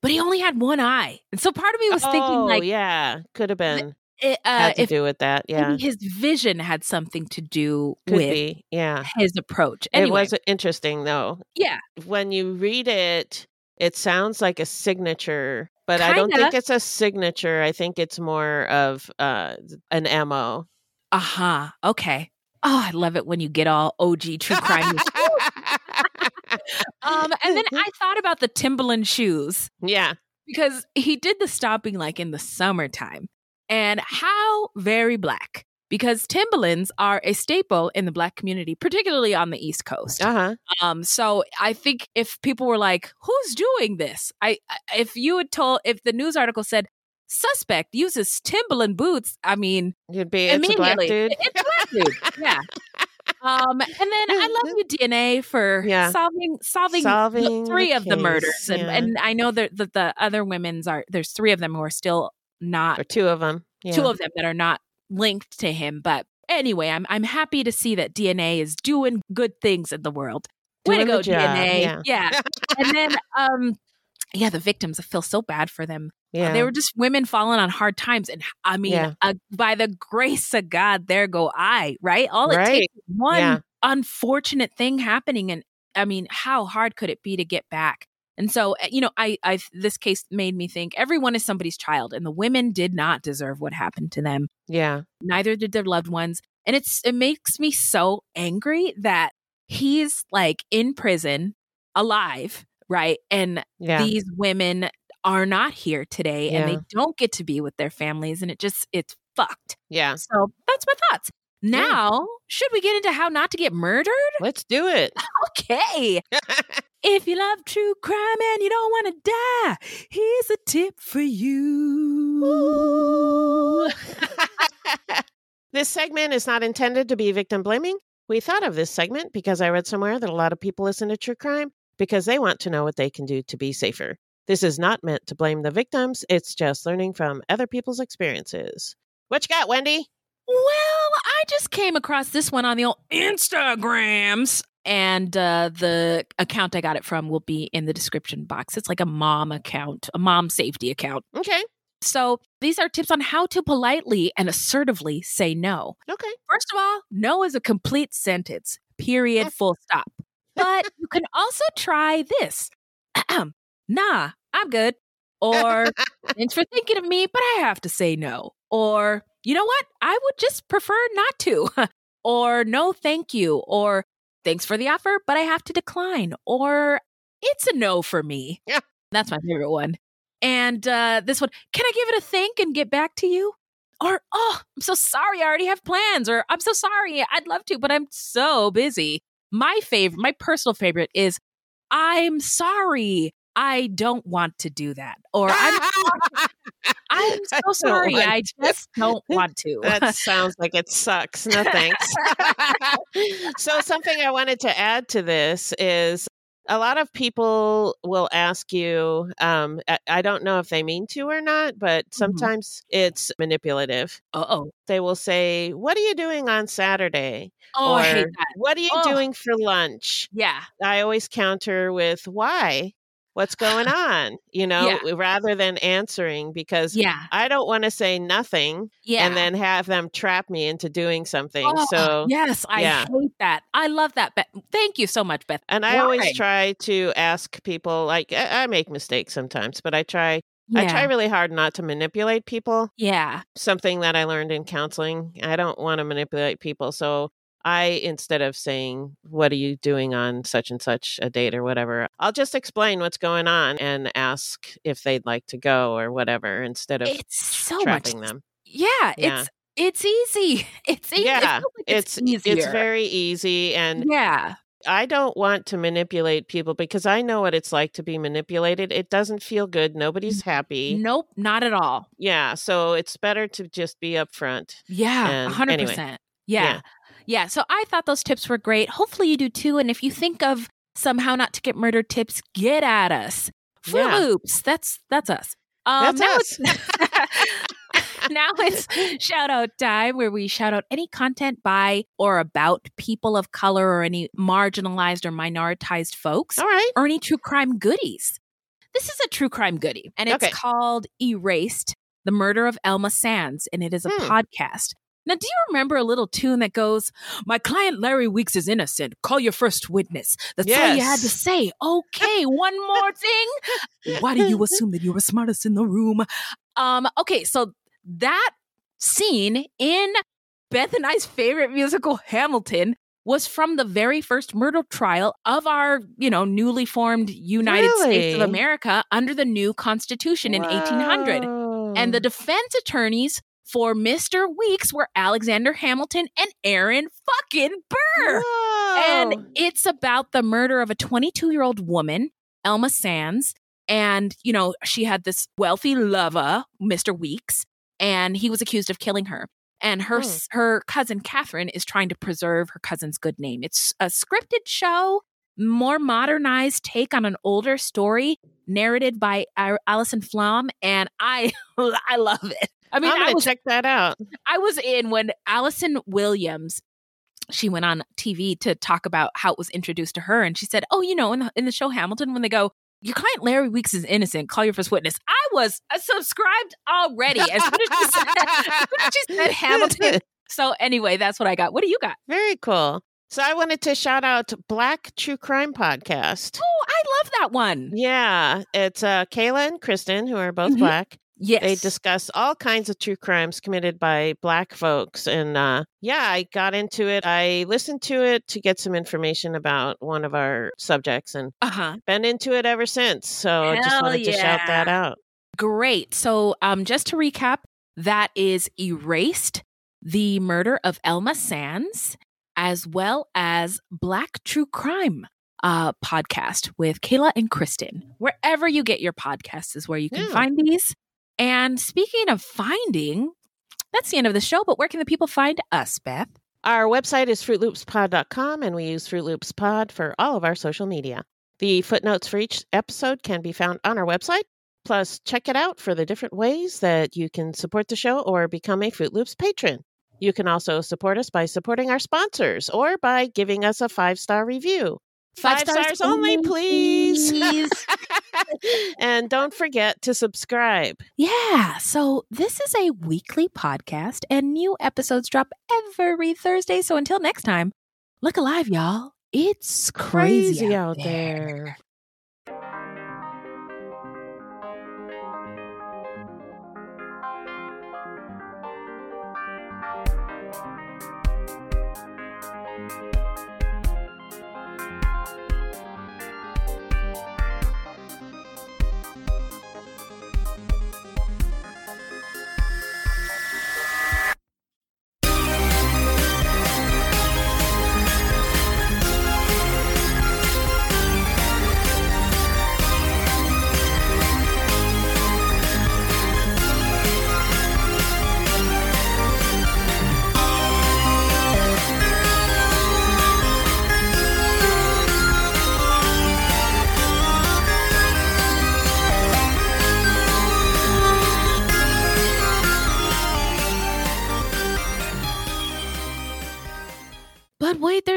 but he only had one eye. And so part of me was thinking oh like yeah could have been it, uh, had to do with that yeah his vision had something to do could with be yeah his approach. Anyway, it was interesting though yeah. when you read it, it sounds like a signature, but I don't think it's a signature. I think it's more of uh, an MO. Uh-huh. Okay. Oh, I love it when you get all OG true crime. um, and then I thought about the Timberland shoes. Yeah. Because he did the stopping like in the summertime. And how very black. Because Timberlands are a staple in the black community, particularly on the East Coast. Uh-huh. Um, so I think if people were like, "Who's doing this?" I, if you had told, if the news article said, "Suspect uses Timberland boots," I mean, You'd be it's a black immediately, dude. It's black dude. Yeah. Um, and then I love you, DNA, for Yeah. solving solving, Solving three the of the murders, case, and, yeah. and I know that the, the other women's are there's three of them who are still not Or two of them. Yeah. two of them that are not linked to him. But anyway, I'm I'm happy to see that DNA is doing good things in the world. Way to go, DNA. yeah. and then um yeah, the victims, I feel so bad for them. Uh, Yeah. they were just women falling on hard times. And I mean, Yeah. uh, by the grace of God, there go I, right? All it takes is one Yeah. unfortunate thing happening. And I mean, how hard could it be to get back? And so, uh, you know, I, I, this case made me think everyone is somebody's child, and the women did not deserve what happened to them. Yeah. Neither did their loved ones. And it's, it makes me so angry that he's like in prison, alive, right? And Yeah. these women are not here today and they don't get to be with their families. And it just, it's fucked. Yeah. So that's my thoughts. Now, should we get into how not to get murdered? Let's do it. Okay. if you love true crime and you don't want to die, here's a tip for you. This segment is not intended to be victim blaming. We thought of this segment because I read somewhere that a lot of people listen to true crime because they want to know what they can do to be safer. This is not meant to blame the victims, it's just learning from other people's experiences. What you got, Wendy? Well, I just came across this one on the old Instagrams. And uh, the account I got it from will be in the description box. It's like a mom account, a mom safety account. Okay. So these are tips on how to politely and assertively say no. Okay. First of all, no is a complete sentence, period, full stop. But you can also try this Nah, I'm good. Or thanks for thinking of me, but I have to say no. Or you know what? I would just prefer not to. or no, thank you. Or thanks for the offer, but I have to decline. Or it's a no for me. Yeah. That's my favorite one. And uh, this one, can I give it a think and get back to you? Or, oh, I'm so sorry, I already have plans. Or, I'm so sorry, I'd love to, but I'm so busy. My favorite, my personal favorite is, I'm sorry, I don't want to do that. Or, I'm, I'm so sorry, want I just don't want to. That sounds like it sucks. No thanks. so, something I wanted to add to this is a lot of people will ask you, um, I- I don't know if they mean to or not, but sometimes it's manipulative. Uh oh. They will say, What are you doing on Saturday? Oh, or I hate that. What are you Oh. doing for lunch? Yeah. I always counter with, Why? What's going on? You know, rather than answering because Yeah. I don't want to say nothing Yeah. and then have them trap me into doing something. Oh, so yes, I yeah. hate that. I love that. Beth. Thank you so much, Beth. And I Why? always try to ask people like I I make mistakes sometimes, but I try I try really hard not to manipulate people. Yeah. Something that I learned in counseling. I don't want to manipulate people. So I instead of saying what are you doing on such and such a date or whatever, I'll just explain what's going on and ask if they'd like to go or whatever instead of It's so much. trapping them. Yeah, Yeah. it's it's easy. It's easy. Yeah, it like it's it's, it's very easy and yeah. I don't want to manipulate people because I know what it's like to be manipulated. It doesn't feel good. Nobody's happy. Nope, not at all. Yeah, so it's better to just be upfront. Yeah, hundred anyway, percent. Yeah. yeah. Yeah, so I thought those tips were great. Hopefully you do too. And if you think of somehow not to get murdered tips, get at us. Fruit Yeah. Loops. That's that's us. Um, That's now us. It's, now it's shout out time where we shout out any content by or about people of color or any marginalized or minoritized folks. All right. Or any true crime goodies. This is a true crime goodie, and it's Okay. called Erased The Murder of Elma Sands, and it is a Hmm. podcast. Now, do you remember a little tune that goes, My client Larry Weeks is innocent. Call your first witness. That's all you had to say. Okay, one more thing. Why do you assume that you were smartest in the room? Um, okay, so that scene in Beth and I's favorite musical, Hamilton, was from the very first murder trial of our, you know, newly formed United States of America under the new Constitution in 1800. And the defense attorneys for Mr. Weeks were Alexander Hamilton and Aaron fucking Burr. And it's about the murder of a 22 year old woman, Elma Sands. And, you know, she had this wealthy lover, Mr. Weeks, and he was accused of killing her. And her Hmm. her cousin Catherine is trying to preserve her cousin's good name. It's a scripted show, more modernized take on an older story, narrated by Al- Alison Flom, and I I love it. I mean, I'm gonna was check that out. I was in when Allison Williams she went on TV to talk about how it was introduced to her and she said, "Oh, you know, in the, in the show Hamilton when they go, your client Larry Weeks is innocent. Call your first witness." I was uh, subscribed already as soon as she said, as soon as she said Hamilton. So anyway, that's what I got. What do you got? Very cool. So I wanted to shout out Black True Crime Podcast. Oh, I love that one. Yeah, it's uh, Kayla and Kristen, who are both Mhm. black. Yes. They discuss all kinds of true crimes committed by black folks. And uh, yeah, I got into it. I listened to it to get some information about one of our subjects and uh-huh. been into it ever since. So I just Hell wanted to shout that out. Great. So, um, just to recap, that is Erased, the murder of Elma Sands, as well as Black True Crime uh, podcast with Kayla and Kristen. Wherever you get your podcasts is where you can Yeah. find these. And speaking of finding, that's the end of the show, but where can the people find us, Beth? Our website is fruitloopspod.com, and we use Fruit Loops Pod for all of our social media. The footnotes for each episode can be found on our website. Plus, check it out for the different ways that you can support the show or become a Fruit Loops patron. You can also support us by supporting our sponsors or by giving us a five star review. Five Five, stars stars, only, only, please. please. and don't forget to subscribe. Yeah. So this is a weekly podcast, and new episodes drop every Thursday. So until next time, look alive, y'all. It's crazy, Crazy out out there. there.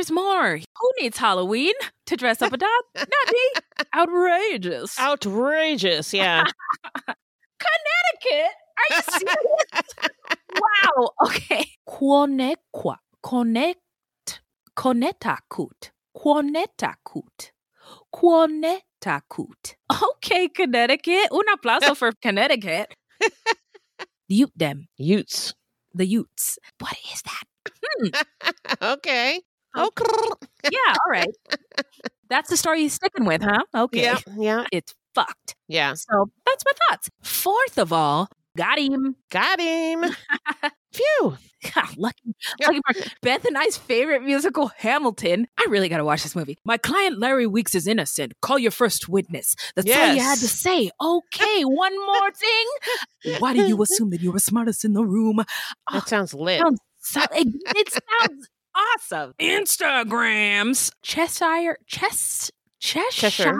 There's more. Who needs Halloween to dress up a dog? Not me. Outrageous. Outrageous. Yeah. Connecticut? Are you serious? wow. Okay. Quonequa. Connect. Connecticut. Quonetakut. Quonetakut. Okay, Connecticut. Un aplauso for Connecticut. Ute them. Utes. The Utes. What is that? Hmm. okay. Oh, okay. Yeah, all right. That's the story he's sticking with, huh? Okay. Yeah. Yeah. It's fucked. Yeah. So that's my thoughts. Fourth of all, got him. Got him. Phew. lucky, lucky for Beth and I's favorite musical, Hamilton. I really got to watch this movie. My client Larry Weeks is innocent. Call your first witness. That's all you had to say. Okay, one more thing. Why do you assume that you're the smartest in the room? That ah, sounds lit. Sounds, so, it, it sounds awesome. Instagrams. Cheshire. Chess. Cheshire. Cheshire.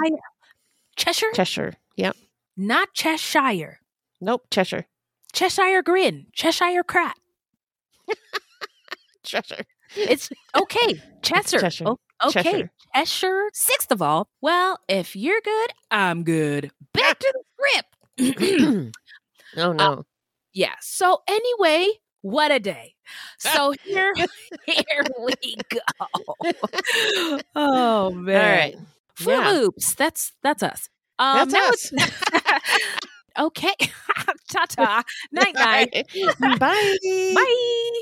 Cheshire. Cheshire. Yep. Not Cheshire. Nope. Cheshire. Cheshire Grin. Cheshire Crat. Cheshire. It's okay. Cheshire. Cheshire. Oh, okay. Cheshire. Cheshire. Sixth of all, well, if you're good, I'm good. Back to the script. Oh no. Uh, yeah. So anyway, what a day. So here, here we go. Oh man. All right. Fruit Yeah. Loops. That's that's us. Um, That's us. okay. Ta ta. Night night. Bye. Bye.